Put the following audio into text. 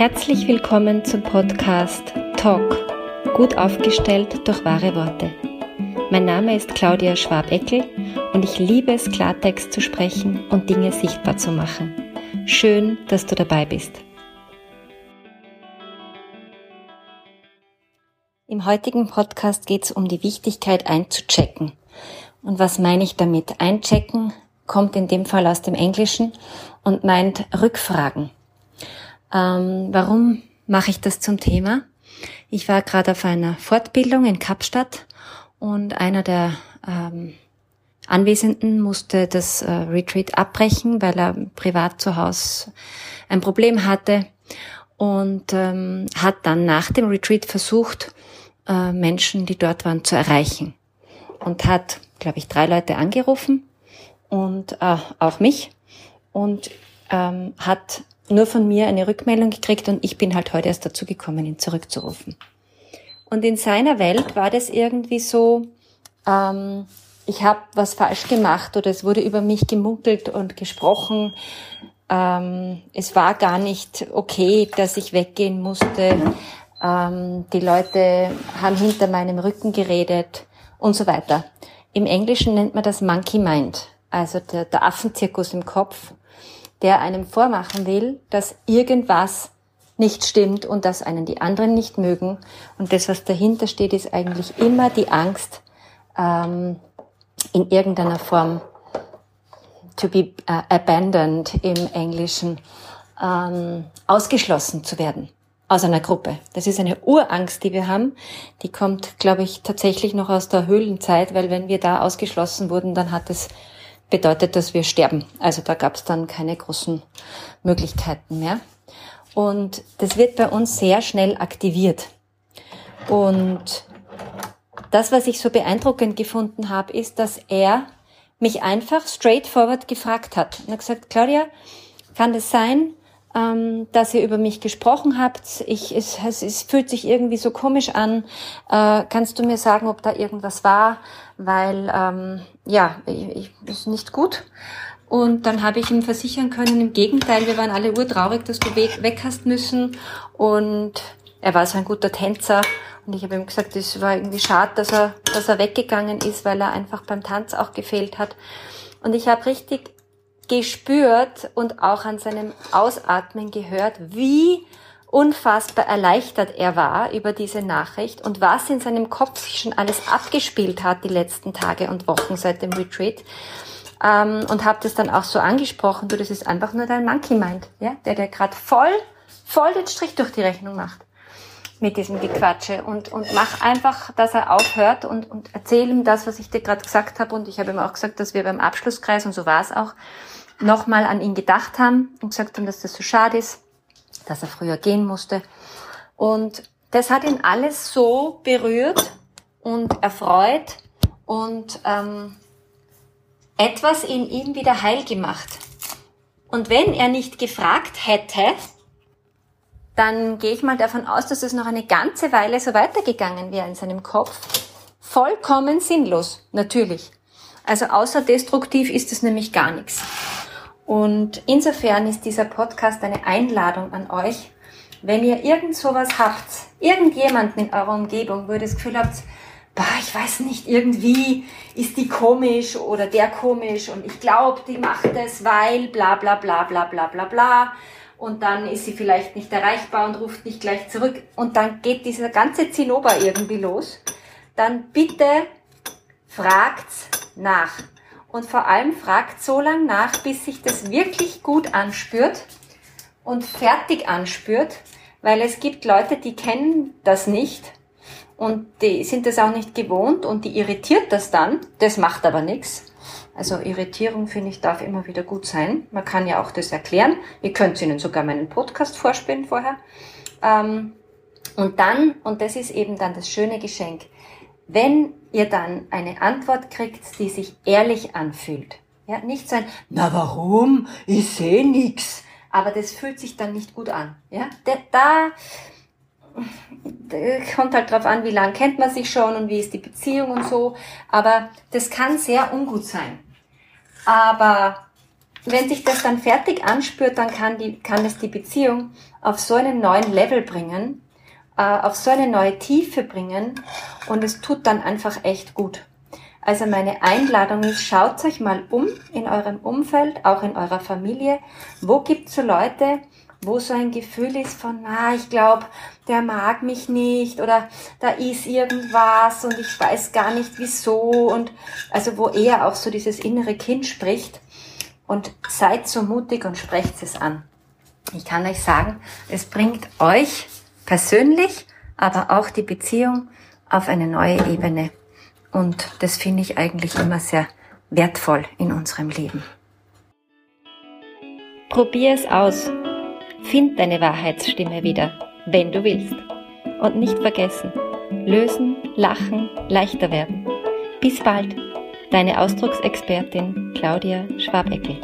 Herzlich willkommen zum Podcast Talk, gut aufgestellt durch wahre Worte. Mein Name ist Claudia Schwabeckel und ich liebe es, Klartext zu sprechen und Dinge sichtbar zu machen. Schön, dass du dabei bist. Im heutigen Podcast geht es um die Wichtigkeit einzuchecken. Und was meine ich damit? Einchecken kommt in dem Fall aus dem Englischen und meint Rückfragen. Ähm, warum mache ich das zum Thema? Ich war gerade auf einer Fortbildung in Kapstadt und einer der ähm, Anwesenden musste das äh, Retreat abbrechen, weil er privat zu Hause ein Problem hatte und ähm, hat dann nach dem Retreat versucht, äh, Menschen, die dort waren, zu erreichen und hat, glaube ich, drei Leute angerufen und äh, auch mich und ähm, hat nur von mir eine Rückmeldung gekriegt und ich bin halt heute erst dazu gekommen, ihn zurückzurufen. Und in seiner Welt war das irgendwie so, ähm, ich habe was falsch gemacht oder es wurde über mich gemunkelt und gesprochen. Ähm, es war gar nicht okay, dass ich weggehen musste. Ähm, die Leute haben hinter meinem Rücken geredet und so weiter. Im Englischen nennt man das Monkey Mind, also der, der Affenzirkus im Kopf der einem vormachen will, dass irgendwas nicht stimmt und dass einen die anderen nicht mögen. Und das, was dahinter steht, ist eigentlich immer die Angst, ähm, in irgendeiner Form to be uh, abandoned im Englischen, ähm, ausgeschlossen zu werden aus einer Gruppe. Das ist eine Urangst, die wir haben. Die kommt, glaube ich, tatsächlich noch aus der Höhlenzeit, weil wenn wir da ausgeschlossen wurden, dann hat es bedeutet, dass wir sterben. Also da gab es dann keine großen Möglichkeiten mehr. Und das wird bei uns sehr schnell aktiviert. Und das, was ich so beeindruckend gefunden habe, ist, dass er mich einfach straightforward gefragt hat. Er hat gesagt, Claudia, kann das sein, ähm, dass ihr über mich gesprochen habt. Ich, es, es, es fühlt sich irgendwie so komisch an. Äh, kannst du mir sagen, ob da irgendwas war? Weil ähm, ja, ich, ich, ist nicht gut. Und dann habe ich ihm versichern können, im Gegenteil, wir waren alle urtraurig, dass du weg, weg hast müssen. Und er war so ein guter Tänzer. Und ich habe ihm gesagt, es war irgendwie schade, dass er, dass er weggegangen ist, weil er einfach beim Tanz auch gefehlt hat. Und ich habe richtig gespürt und auch an seinem Ausatmen gehört, wie unfassbar erleichtert er war über diese Nachricht und was in seinem Kopf schon alles abgespielt hat die letzten Tage und Wochen seit dem Retreat. Ähm, und habe das dann auch so angesprochen, du, das ist einfach nur dein Monkey Mind, ja, der der gerade voll, voll den Strich durch die Rechnung macht mit diesem Gequatsche und, und mach einfach, dass er aufhört und, und erzähl ihm das, was ich dir gerade gesagt habe. Und ich habe ihm auch gesagt, dass wir beim Abschlusskreis, und so war es auch, nochmal an ihn gedacht haben und gesagt haben, dass das so schade ist, dass er früher gehen musste. Und das hat ihn alles so berührt und erfreut und ähm, etwas in ihm wieder heil gemacht. Und wenn er nicht gefragt hätte, dann gehe ich mal davon aus, dass es noch eine ganze Weile so weitergegangen wäre in seinem Kopf. Vollkommen sinnlos, natürlich. Also außer destruktiv ist es nämlich gar nichts. Und insofern ist dieser Podcast eine Einladung an euch, wenn ihr irgend sowas habt, irgendjemanden in eurer Umgebung, wo ihr das Gefühl habt, bah, ich weiß nicht, irgendwie ist die komisch oder der komisch und ich glaube, die macht es, weil bla bla bla bla bla bla bla. Und dann ist sie vielleicht nicht erreichbar und ruft nicht gleich zurück. Und dann geht dieser ganze Zinnober irgendwie los, dann bitte fragt's nach und vor allem fragt so lange nach, bis sich das wirklich gut anspürt und fertig anspürt, weil es gibt Leute, die kennen das nicht und die sind das auch nicht gewohnt und die irritiert das dann. Das macht aber nichts. Also Irritierung, finde ich, darf immer wieder gut sein. Man kann ja auch das erklären. Ihr könnt Ihnen sogar meinen Podcast vorspielen vorher. Ähm, und dann, und das ist eben dann das schöne Geschenk, wenn ihr dann eine Antwort kriegt, die sich ehrlich anfühlt. Ja, nicht so ein, na warum? Ich sehe nix. Aber das fühlt sich dann nicht gut an. Ja, da, kommt halt drauf an, wie lange kennt man sich schon und wie ist die Beziehung und so. Aber das kann sehr ungut sein. Aber wenn sich das dann fertig anspürt, dann kann, die, kann es die Beziehung auf so einen neuen Level bringen, auf so eine neue Tiefe bringen und es tut dann einfach echt gut. Also meine Einladung ist, schaut euch mal um in eurem Umfeld, auch in eurer Familie. Wo gibt's so Leute, wo so ein Gefühl ist von, ah, ich glaube, der mag mich nicht oder da ist irgendwas und ich weiß gar nicht wieso und also wo eher auch so dieses innere Kind spricht und seid so mutig und sprecht es an. Ich kann euch sagen, es bringt euch persönlich, aber auch die Beziehung auf eine neue Ebene. Und das finde ich eigentlich immer sehr wertvoll in unserem Leben. Probier es aus. Find deine Wahrheitsstimme wieder, wenn du willst. Und nicht vergessen, lösen, lachen, leichter werden. Bis bald. Deine Ausdrucksexpertin Claudia Schwabeckel.